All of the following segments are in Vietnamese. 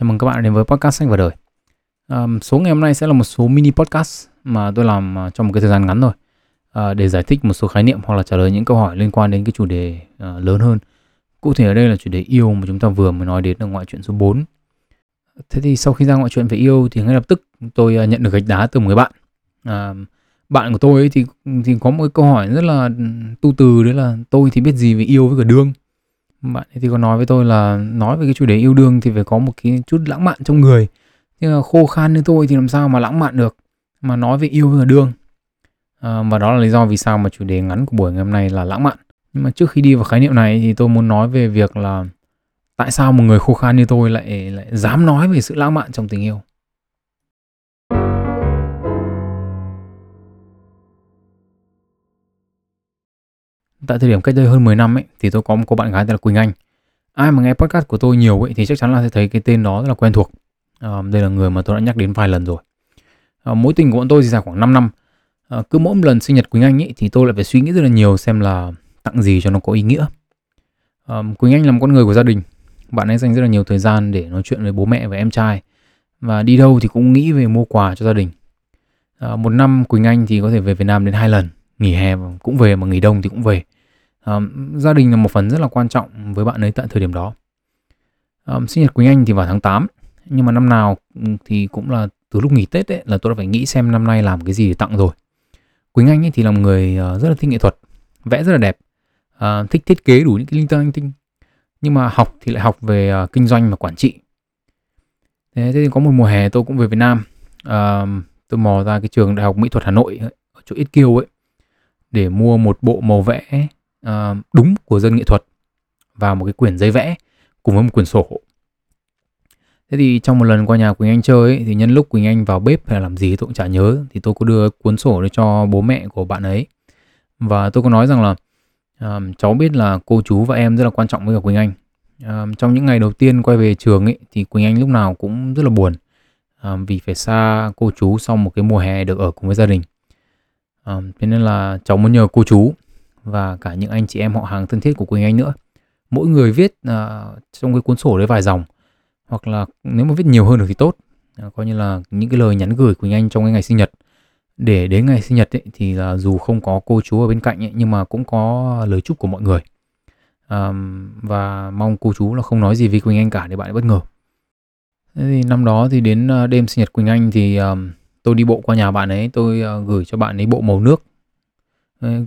Chào mừng các bạn đến với podcast Sách và Đời. À, số ngày hôm nay sẽ là một số mini podcast mà tôi làm ờ, trong một cái thời gian ngắn rồi à, ờ, để giải thích một số khái niệm hoặc là trả lời những câu hỏi liên quan đến cái chủ đề à, lớn hơn. Cụ thể ở đây là chủ đề yêu mà chúng ta vừa mới nói đến ở ngoại truyện số 4. Thế thì sau khi ra ngoại truyện về yêu thì ngay lập tức tôi nhận được gạch đá từ một người bạn. À, bạn của tôi ấy thì thì có một cái câu hỏi rất là ừ, tu từ đấy là tôi thì biết gì về yêu với cả đương bạn ấy thì có nói với tôi là nói về cái chủ đề yêu đương thì phải có một cái chút lãng mạn trong người. Nhưng mà khô khan như tôi thì làm sao mà lãng mạn được mà nói về yêu và đương. À, và đó là lý do vì sao mà chủ đề ngắn của buổi ngày hôm nay là lãng mạn. Nhưng mà trước khi đi vào khái niệm này thì tôi muốn nói về việc là tại sao một người khô khan như tôi lại lại dám nói về sự lãng mạn trong tình yêu? Tại thời điểm cách đây hơn 10 năm ấy thì tôi có một cô bạn gái tên là Quỳnh Anh. Ai mà nghe podcast của tôi nhiều ấy thì chắc chắn là sẽ thấy cái tên đó rất là quen thuộc. À, đây là người mà tôi đã nhắc đến vài lần rồi. À, mối tình của bọn tôi thì dài khoảng 5 năm. À, cứ mỗi một lần sinh nhật Quỳnh Anh ấy thì tôi lại phải suy nghĩ rất là nhiều xem là tặng gì cho nó có ý nghĩa. À, Quỳnh Anh là một con người của gia đình. Bạn ấy dành rất là nhiều thời gian để nói chuyện với bố mẹ và em trai. Và đi đâu thì cũng nghĩ về mua quà cho gia đình. À, một năm Quỳnh Anh thì có thể về Việt Nam đến hai lần nghỉ hè cũng về mà nghỉ đông thì cũng về um, gia đình là một phần rất là quan trọng với bạn ấy tại thời điểm đó. Um, sinh nhật Quỳnh Anh thì vào tháng 8 nhưng mà năm nào ừ, thì cũng là từ lúc nghỉ Tết ấy là tôi đã phải nghĩ xem năm nay làm cái gì để tặng rồi. Quỳnh Anh ấy thì là một người ờ, rất là thích nghệ thuật vẽ rất là đẹp uh, thích thiết kế đủ những cái linh tinh linh tinh. Nhưng mà học thì lại học về uh, kinh doanh và quản trị. Thế, thế thì có một mùa hè tôi cũng về Việt Nam uh, tôi mò ra cái trường đại học mỹ thuật Hà Nội ở chỗ Ít Kiêu ấy để mua một bộ màu vẽ uh, đúng của dân nghệ thuật và một cái quyển giấy vẽ cùng với một quyển sổ. Thế thì trong một lần qua nhà Quỳnh Anh chơi ấy, thì nhân lúc Quỳnh Anh vào bếp hay làm gì tôi cũng chả nhớ thì tôi có đưa cuốn sổ để cho bố mẹ của bạn ấy và tôi có nói rằng là um, cháu biết là cô chú và em rất là quan trọng với cả Quỳnh Anh. Um, trong những ngày đầu tiên quay về trường ấy thì Quỳnh Anh lúc nào cũng rất là buồn um, vì phải xa cô chú sau một cái mùa hè được ở cùng với gia đình. Um, thế nên là cháu muốn nhờ cô chú và cả những anh chị em họ hàng thân thiết của Quỳnh Anh nữa. Mỗi người viết uh, trong cái cuốn sổ đấy vài dòng hoặc là nếu mà viết nhiều hơn được thì tốt. Uh, coi như là những cái lời nhắn gửi Quỳnh Anh trong cái ngày sinh nhật. Để đến ngày sinh nhật ấy, thì là dù không có cô chú ở bên cạnh ấy, nhưng mà cũng có lời chúc của mọi người. Um, và mong cô chú là không nói gì với Quỳnh Anh cả để bạn ấy bất ngờ. Thế thì năm đó thì đến à, đêm sinh nhật Quỳnh Anh thì um, tôi đi bộ qua nhà bạn ấy tôi uh, gửi cho bạn ấy bộ màu nước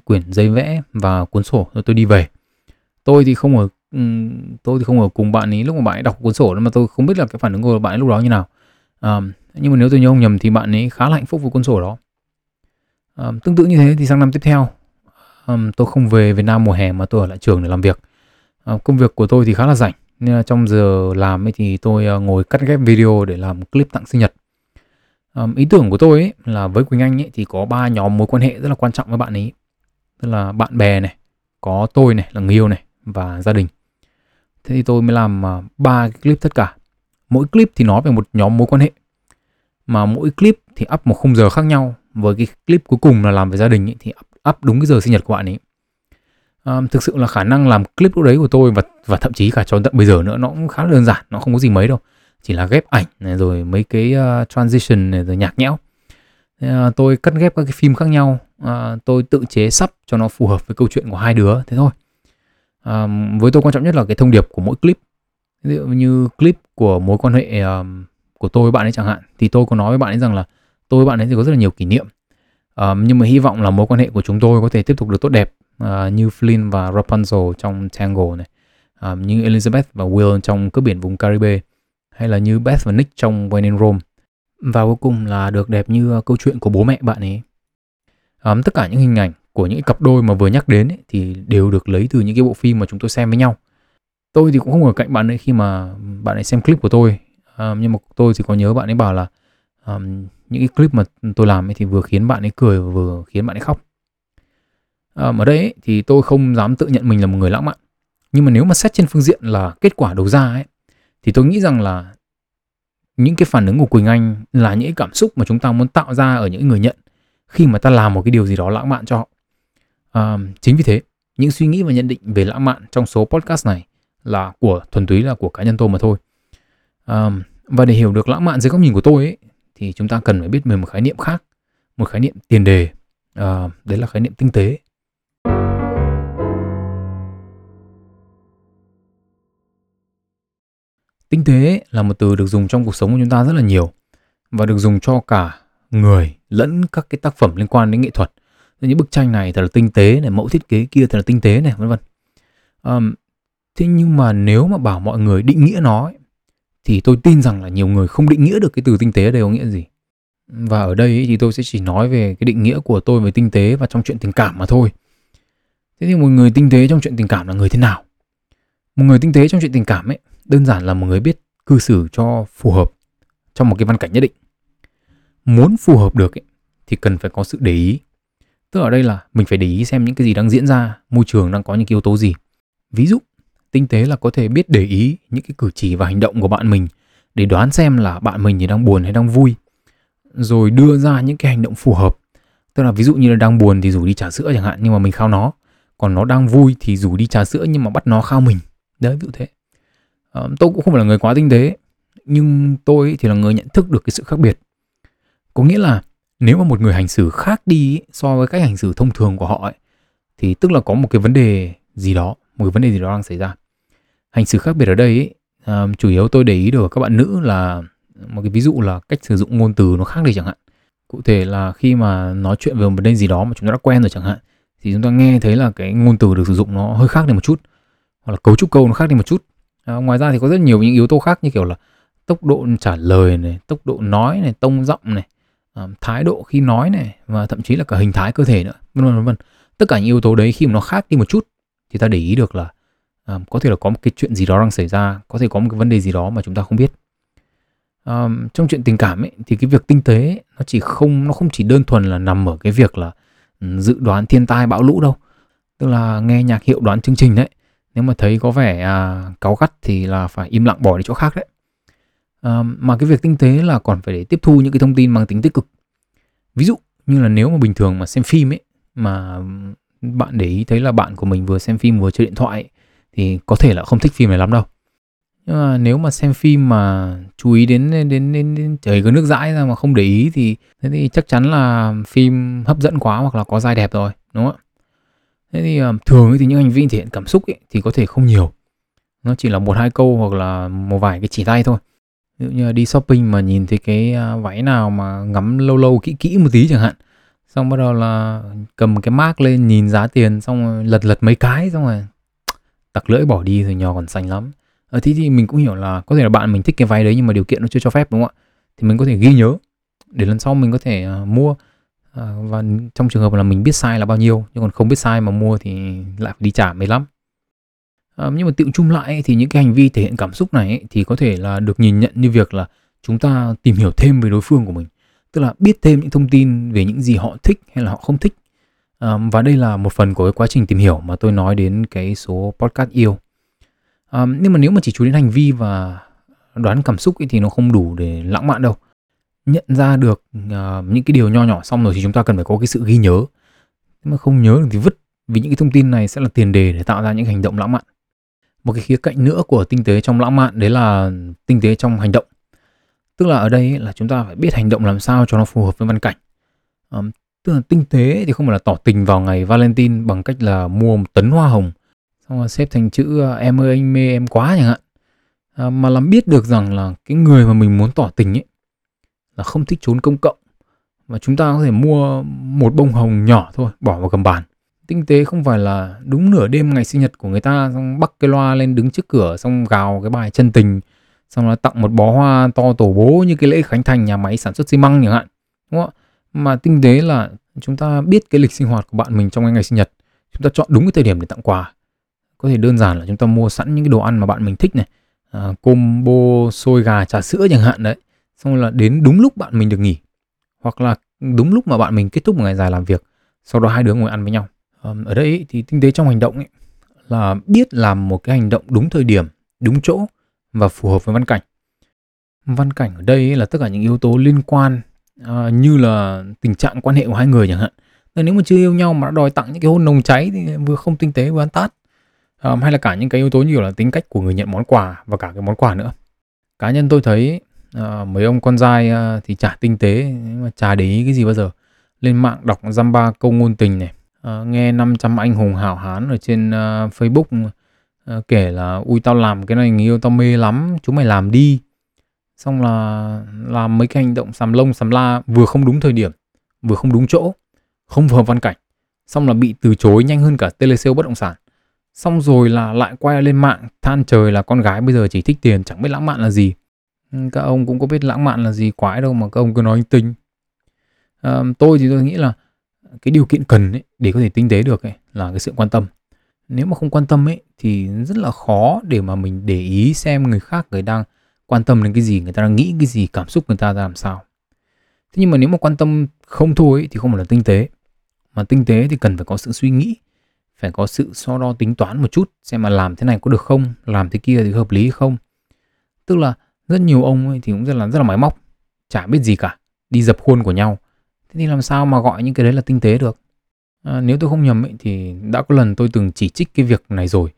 quyển giấy vẽ và cuốn sổ rồi tôi đi về. Tôi thì không ở ừ, tôi thì không ở cùng bạn ấy lúc mà bạn ấy đọc cuốn sổ mà tôi không biết là cái phản ứng của bạn ấy lúc đó như nào. À, nhưng mà nếu tôi nhớ không nhầm thì bạn ấy khá là hạnh phúc với cuốn sổ đó. À, tương tự như thế thì sang năm tiếp theo um, tôi không về Việt Nam mùa hè mà tôi ở lại trường để làm việc. Uh, công việc của tôi thì khá là rảnh nên là trong giờ làm ấy thì tôi uh, ngồi cắt ghép video để làm clip tặng sinh nhật. Um, ý tưởng của tôi ấy là với Quỳnh Anh ấy thì có ba nhóm mối quan hệ rất là quan trọng với bạn ấy tức là bạn bè này có tôi này là người yêu này và gia đình. Thế thì tôi mới làm à, ba cái clip tất cả. Mỗi clip thì nói về một nhóm mối quan hệ. Mà mỗi clip thì up một khung giờ khác nhau. Với cái clip cuối cùng là làm về gia đình ấy, thì up, up đúng cái giờ sinh nhật của bạn ấy. À, thực sự là khả năng làm clip lúc đấy của tôi và và thậm chí cả cho tận bây giờ nữa nó cũng khá là đơn giản nó không có gì mấy đâu. Chỉ là ghép ảnh này rồi mấy cái uh, transition này rồi nhạc nhẽo tôi cắt ghép các cái phim khác nhau. À, tôi tự chế sắp cho nó phù hợp với câu chuyện của hai đứa thế thôi. À, với tôi quan trọng nhất là cái thông điệp của mỗi clip. Ví dụ như clip của mối quan hệ uh, của tôi với bạn ấy chẳng hạn thì tôi có nói với bạn ấy rằng là tôi với bạn ấy thì có rất là nhiều kỷ niệm. Um, nhưng mà hy vọng là mối quan hệ của chúng tôi có thể tiếp tục được tốt đẹp uh, như Flynn và Rapunzel trong Tangle này um, như Elizabeth và Will trong cướp biển vùng Caribe hay là như Beth và Nick trong When in Rome và cuối cùng là được đẹp như ờ, câu chuyện của bố mẹ bạn ấy. Um, tất cả những hình ảnh của những cặp đôi mà vừa nhắc đến ấy, thì đều được lấy từ những cái bộ phim mà chúng tôi xem với nhau. Tôi thì cũng không ở cạnh bạn ấy khi mà bạn ấy xem clip của tôi. Um, nhưng mà tôi thì có nhớ bạn ấy bảo là um, những cái clip mà tôi làm ấy thì vừa khiến bạn ấy cười vừa khiến bạn ấy khóc. Um, ở đây ấy, thì tôi không dám tự nhận mình là một người lãng mạn. Nhưng mà nếu mà xét trên phương diện là kết quả đầu ra ấy thì tôi nghĩ rằng là những cái phản ứng của Quỳnh Anh là những cảm xúc mà chúng ta muốn tạo ra ở những người nhận khi mà ta làm một cái điều gì đó lãng mạn cho họ. À, chính vì thế, những suy nghĩ và nhận định về lãng mạn trong số podcast này là của thuần túy là của cá nhân tôi mà thôi. À, Và để hiểu được lãng mạn dưới góc nhìn của tôi ấy, thì chúng ta cần phải biết về một khái niệm khác, một khái niệm tiền đề. À, đấy là khái niệm tinh tế. Tinh tế là một từ được dùng trong cuộc sống của chúng ta rất là nhiều và được dùng cho cả người lẫn các cái tác phẩm liên quan đến nghệ thuật. Những bức tranh này thật là tinh tế này, mẫu thiết kế kia thật là tinh tế này, vân vân. Um, thế nhưng mà nếu mà bảo mọi người định nghĩa nó ấy, thì tôi tin rằng là nhiều người không định nghĩa được cái từ tinh tế ở đây có nghĩa gì. Và ở đây thì tôi sẽ chỉ nói về cái định nghĩa của tôi về tinh tế và trong chuyện tình cảm mà thôi. Thế thì một người tinh tế trong chuyện tình cảm là người thế nào? Một người tinh tế trong chuyện tình cảm ấy đơn giản là một người biết cư xử cho phù hợp trong một cái văn cảnh nhất định. Muốn phù hợp được ấy, thì cần phải có sự để ý. Tức ở đây là mình phải để ý xem những cái gì đang diễn ra, môi trường đang có những yếu tố gì. Ví dụ, tinh tế là có thể biết để ý những cái cử chỉ và hành động của bạn mình để đoán xem là bạn mình thì đang buồn hay đang vui. Rồi đưa ra những cái hành động phù hợp. Tức là ví dụ như là đang buồn thì rủ đi trà sữa chẳng hạn nhưng mà mình khao nó. Còn nó đang vui thì rủ đi trà sữa nhưng mà bắt nó khao mình. Đấy ví dụ thế. Ờ, tôi cũng không phải là người quá tinh tế nhưng tôi thì là người nhận thức được cái sự khác biệt. Có nghĩa là nếu mà một người hành xử khác đi so với cách hành xử thông thường của họ ấy, thì tức là có một cái vấn đề gì đó một cái vấn đề gì đó đang xảy ra. Hành xử khác biệt ở đây ấy, um, ờ, chủ yếu tôi để ý được các bạn nữ là một cái ví dụ là cách sử dụng ngôn từ nó khác đi chẳng hạn. Cụ thể là khi mà nói chuyện về một vấn đề gì đó mà chúng ta đã quen rồi chẳng hạn thì chúng ta nghe thấy là cái ngôn từ được sử dụng nó hơi khác đi một chút hoặc là cấu trúc câu nó khác đi một chút à, ngoài ra thì có rất nhiều những yếu tố khác như kiểu là tốc độ trả lời này tốc độ nói này tông giọng này à, thái độ khi nói này và thậm chí là cả hình thái cơ thể nữa vân vân vân tất cả những yếu tố đấy khi mà nó khác đi một chút thì ta để ý được là à, có thể là có một cái chuyện gì đó đang xảy ra có thể có một cái vấn đề gì đó mà chúng ta không biết. À, trong chuyện tình cảm ấy thì cái việc tinh tế nó chỉ không nó không chỉ đơn thuần là nằm ở cái việc là ừ, dự đoán thiên tai bão lũ đâu. Tức là nghe nhạc hiệu đoán chương trình đấy nếu mà thấy có vẻ à, cáu gắt thì là phải im lặng bỏ đi chỗ khác đấy. À, mà cái việc tinh tế là còn phải để tiếp thu những cái thông tin mang tính tích cực. Ví dụ như là nếu mà bình thường mà xem phim ấy mà bạn để ý thấy là bạn của mình vừa xem phim vừa chơi điện thoại ấy, thì có thể là không thích phim này lắm đâu. Nhưng mà nếu mà xem phim mà chú ý đến đến đến, đến, đến trời có nước dãi ra mà không để ý thì thế thì chắc chắn là phim hấp dẫn quá hoặc là có dai đẹp rồi đúng không ạ? Thế thì ờ, thường thì những hành vi thể hiện cảm xúc ấy, thì có thể không nhiều. Nó chỉ là một hai câu hoặc là một vài cái chỉ tay thôi. Ví dụ như là đi shopping mà nhìn thấy cái à, váy nào mà ngắm lâu lâu kỹ kỹ một tí chẳng hạn xong bắt đầu là cầm cái mác lên nhìn giá tiền xong rồi lật lật mấy cái xong rồi tặc lưỡi bỏ đi rồi nhỏ còn xanh lắm. Ở thế thì mình cũng hiểu là có thể là bạn mình thích cái váy đấy nhưng mà điều kiện nó chưa cho phép đúng không ạ? Thì mình có thể ghi nhớ. Để lần sau mình có thể uh, mua à, và trong trường hợp là mình biết sai là bao nhiêu nhưng còn không biết sai mà mua thì lại phải đi trả mấy lắm. À, nhưng mà tự chung lại thì những cái hành vi thể hiện cảm xúc này ấy, thì có thể là được nhìn nhận như việc là chúng ta tìm hiểu thêm về đối phương của mình. Tức là biết thêm những thông tin về những gì họ thích hay là họ không thích. À, và đây là một phần của cái quá trình tìm hiểu mà tôi nói đến cái số podcast yêu. À, nhưng mà nếu mà chỉ chú đến hành vi và đoán cảm xúc ấy thì nó không đủ để lãng mạn đâu nhận ra được uh, những cái điều nho nhỏ xong rồi thì chúng ta cần phải có cái sự ghi nhớ. Nếu mà không nhớ được thì vứt vì những cái thông tin này sẽ là tiền đề để tạo ra những hành động lãng mạn. Một cái khía cạnh nữa của tinh tế trong lãng mạn đấy là tinh tế trong hành động. Tức là ở đây là chúng ta phải biết hành động làm sao cho nó phù hợp với văn cảnh. Um, tức là tinh tế thì không phải là tỏ tình vào ngày Valentine bằng cách là mua một tấn hoa hồng xong rồi xếp thành chữ à, em ơi anh mê em quá chẳng hạn. À, mà làm biết được rằng là cái người mà mình muốn tỏ tình ấy là không thích trốn công cộng. Và chúng ta có thể mua một bông hồng nhỏ thôi bỏ vào gầm bàn. Tinh tế không phải là đúng nửa đêm ngày sinh nhật của người ta xong bắt cái loa lên đứng trước cửa xong gào cái bài chân tình xong là tặng một bó hoa to tổ bố như cái lễ khánh thành nhà máy sản xuất xi măng chẳng hạn đúng không ạ? mà tinh tế là chúng ta biết cái lịch sinh hoạt của bạn mình trong cái ngày sinh nhật. Chúng ta chọn đúng cái thời điểm để tặng quà. Có thể đơn giản là chúng ta mua sẵn những cái đồ ăn mà bạn mình thích này à, combo xôi gà trà sữa chẳng hạn đấy xong là đến đúng lúc bạn mình được nghỉ, hoặc là đúng lúc mà bạn mình kết thúc một ngày dài làm việc, sau đó hai đứa ngồi ăn với nhau. Ở đây thì tinh tế trong hành động ấy, là biết làm một cái hành động đúng thời điểm, đúng chỗ và phù hợp với văn cảnh. Văn cảnh ở đây là tất cả những yếu tố liên quan à, như là tình trạng quan hệ của hai người chẳng hạn. Nếu mà chưa yêu nhau mà đã đòi tặng những cái hôn nồng cháy thì vừa không tinh tế vừa ăn tát. Hay là cả những cái yếu tố như là tính cách của người nhận món quà và cả cái món quà nữa. Cá nhân tôi thấy Ờ, mấy ông con trai ờ, thì chả tinh tế mà chả để ý cái gì bao giờ. Lên mạng đọc dăm ba câu ngôn tình này. À, nghe 500 anh hùng hảo hán ở trên Facebook kể là ui tao làm cái này người yêu tao mê lắm chúng mày làm đi. Xong là làm mấy cái hành động sàm lông sàm la vừa không đúng thời điểm vừa không đúng chỗ không phù hợp văn cảnh. Xong là bị từ chối nhanh hơn cả telesale bất động sản. Xong rồi là lại quay lên mạng than trời là con gái bây giờ chỉ thích tiền chẳng biết lãng mạn là gì. Ừ, các ông cũng có biết lãng mạn là gì quái đâu mà các ông cứ nói tinh à, ờ, tôi thì tôi nghĩ là cái điều kiện cần ấy, để có thể tinh tế được ấy, là cái sự quan tâm. Nếu mà không quan tâm ấy thì rất là khó để mà mình để ý xem người khác người đang quan tâm đến cái gì người ta đang nghĩ cái gì cảm xúc người ta ra làm sao. Thế nhưng mà nếu mà quan tâm không thôi ấy, thì không phải là tinh tế. Mà tinh tế thì cần phải có sự suy nghĩ phải có sự so đo tính toán một chút xem mà làm thế này có được không làm thế kia thì hợp lý không. Tức là rất nhiều ông ấy thì cũng rất là rất là máy móc chả biết gì cả đi dập khuôn của nhau. Thế thì làm sao mà gọi những cái đấy là tinh tế được? À, nếu tôi không nhầm ấy, thì đã có lần tôi từng chỉ trích cái việc này rồi.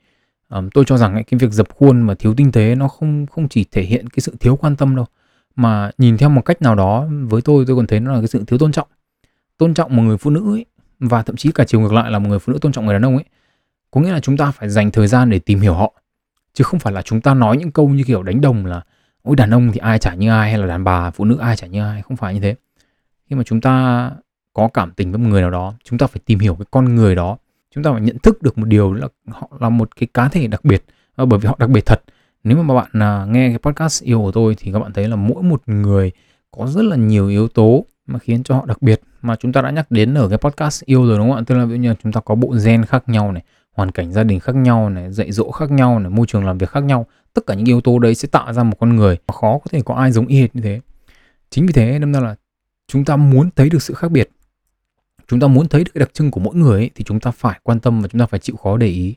À, tôi cho rằng ấy, cái việc dập khuôn mà thiếu tinh tế nó không không chỉ thể hiện cái sự thiếu quan tâm đâu mà nhìn theo một cách nào đó với tôi tôi còn thấy nó là cái sự thiếu tôn trọng. Tôn trọng một người phụ nữ ấy, và thậm chí cả chiều ngược lại là một người phụ nữ tôn trọng người đàn ông ấy có nghĩa là chúng ta phải dành thời gian để tìm hiểu họ chứ không phải là chúng ta nói những câu như kiểu đánh đồng là mỗi đàn ông thì ai chả như ai hay là đàn bà phụ nữ ai chả như ai không phải như thế. Khi mà chúng ta có cảm tình với một người nào đó chúng ta phải tìm hiểu cái con người đó. Chúng ta phải nhận thức được một điều là họ là một cái cá thể đặc biệt ờ, bởi vì họ đặc biệt thật. Nếu mà bạn à, nghe cái podcast yêu của tôi thì các bạn thấy là mỗi một người có rất là nhiều yếu tố mà khiến cho họ đặc biệt. Mà chúng ta đã nhắc đến ở cái podcast yêu rồi đúng không ạ? Tức là ví dụ như chúng ta có bộ gen khác nhau này hoàn cảnh gia đình khác nhau này dạy dỗ khác nhau này môi trường làm việc khác nhau tất cả những yếu tố đấy sẽ tạo ra một con người. Mà khó có thể có ai giống y hệt như thế. Chính vì thế nên là chúng ta muốn thấy được sự khác biệt. Chúng ta muốn thấy được cái đặc trưng của mỗi người ấy, thì chúng ta phải quan tâm và chúng ta phải chịu khó để ý.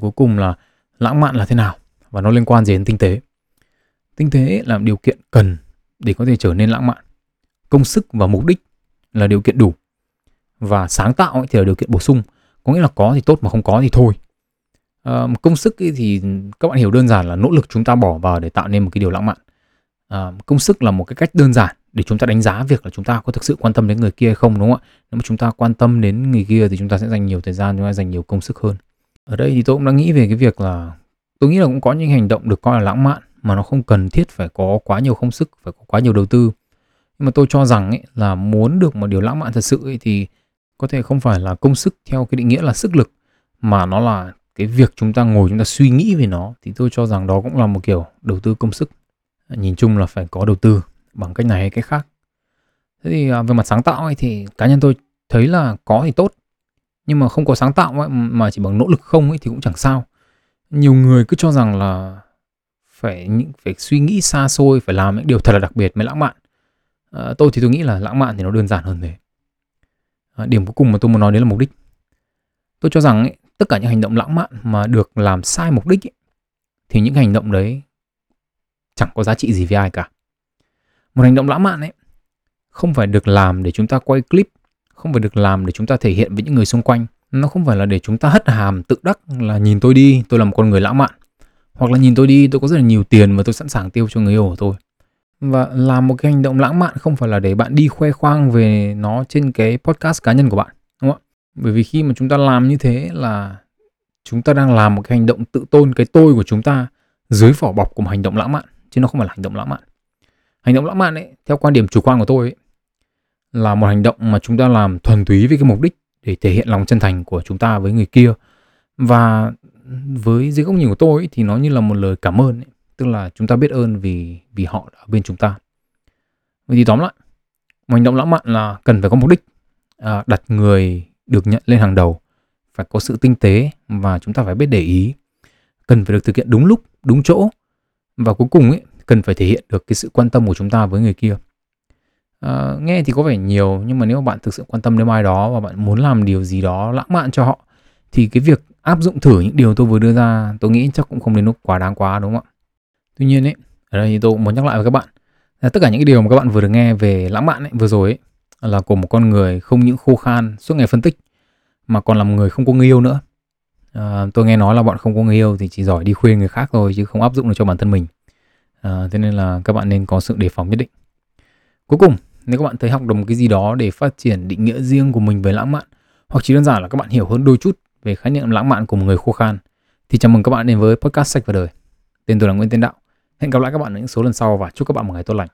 Cuối cùng là lãng mạn là thế nào? Và nó liên quan gì đến tinh tế? Tinh tế là điều kiện cần để có thể trở nên lãng mạn công sức và mục đích là điều kiện đủ. Và sáng tạo thì là điều kiện bổ sung. Có nghĩa là có thì tốt mà không có thì thôi. À, công sức thì các bạn hiểu đơn giản là nỗ lực chúng ta bỏ vào để tạo nên một cái điều lãng mạn. À, công sức là một cái cách đơn giản để chúng ta đánh giá việc là chúng ta có thực sự quan tâm đến người kia hay không đúng không ạ? Nếu mà chúng ta quan tâm đến người kia thì chúng ta sẽ dành nhiều thời gian chúng ta dành nhiều công sức hơn. Ở đây thì tôi cũng đã nghĩ về cái việc là tôi nghĩ là cũng có những hành động được coi là lãng mạn mà nó không cần thiết phải có quá nhiều công sức phải có quá nhiều đầu tư nhưng mà tôi cho rằng ấy, là muốn được một điều lãng mạn thật sự ấy, thì có thể không phải là công sức theo cái định nghĩa là sức lực mà nó là cái việc chúng ta ngồi chúng ta suy nghĩ về nó. Thì tôi cho rằng đó cũng là một kiểu đầu tư công sức. Nhìn chung là phải có đầu tư bằng cách này hay cách khác. Thế thì à, về mặt sáng tạo ấy thì cá nhân tôi thấy là có thì tốt. Nhưng mà không có sáng tạo ấy, mà chỉ bằng nỗ lực không ấy thì cũng chẳng sao. Nhiều người cứ cho rằng là phải phải suy nghĩ xa xôi phải làm những điều thật là đặc biệt mới lãng mạn à, tôi thì tôi nghĩ là lãng mạn thì nó đơn giản hơn thế. À, điểm cuối cùng mà tôi muốn nói đến là mục đích. Tôi cho rằng ấy, tất cả những hành động lãng mạn mà được làm sai mục đích ấy, thì những hành động đấy chẳng có giá trị gì với ai cả. Một hành động lãng mạn ấy không phải được làm để chúng ta quay clip không phải được làm để chúng ta thể hiện với những người xung quanh. Nó không phải là để chúng ta hất hàm tự đắc là nhìn tôi đi tôi là một con người lãng mạn. Hoặc là nhìn tôi đi tôi có rất là nhiều tiền và tôi sẵn sàng tiêu cho người yêu của tôi và làm một cái hành động lãng mạn không phải là để bạn đi khoe khoang về nó trên cái podcast cá nhân của bạn đúng không ạ? Bởi vì khi mà chúng ta làm như thế là chúng ta đang làm một cái hành động tự tôn cái tôi của chúng ta dưới vỏ bọc của một hành động lãng mạn chứ nó không phải là hành động lãng mạn. Hành động lãng mạn ấy theo quan điểm chủ quan của tôi ấy, là một hành động mà chúng ta làm thuần túy với cái mục đích để thể hiện lòng chân thành của chúng ta với người kia. Và với dưới góc nhìn của tôi ấy, thì nó như là một lời cảm ơn ấy tức là chúng ta biết ơn vì vì họ đã bên chúng ta. Vậy thì tóm lại một hành động lãng mạn là cần phải có mục đích à, đặt người được nhận lên hàng đầu phải có sự tinh tế và chúng ta phải biết để ý. Cần phải được thực hiện đúng lúc đúng chỗ và cuối cùng ấy cần phải thể hiện được cái sự quan tâm của chúng ta với người kia. À, nghe thì có vẻ nhiều nhưng mà nếu bạn thực sự quan tâm đến ai đó và bạn muốn làm điều gì đó lãng mạn cho họ thì cái việc áp dụng thử những điều tôi vừa đưa ra tôi nghĩ chắc cũng không đến lúc quá đáng quá đúng không ạ? Tuy nhiên ấy ở đây thì tôi cũng muốn nhắc lại với các bạn là tất cả những cái điều mà các bạn vừa được nghe về lãng mạn ấy vừa rồi ấy là của một con người không những khô khan suốt ngày phân tích mà còn là một người không có người yêu nữa À, tôi nghe nói là bọn không có người yêu thì chỉ giỏi đi khuyên người khác thôi chứ không áp dụng được cho bản thân mình. À, thế nên là các bạn nên có sự đề phòng nhất định. Cuối cùng, nếu các bạn thấy học được một cái gì đó để phát triển định nghĩa riêng của mình về lãng mạn hoặc chỉ đơn giản là các bạn hiểu hơn đôi chút về khái niệm lãng mạn của một người khô khan thì chào mừng các bạn đến với podcast sách và đời. Tên tôi là Nguyễn Tiến Đạo. Hẹn gặp lại các bạn ở những số lần sau và chúc các bạn một ngày tốt lành.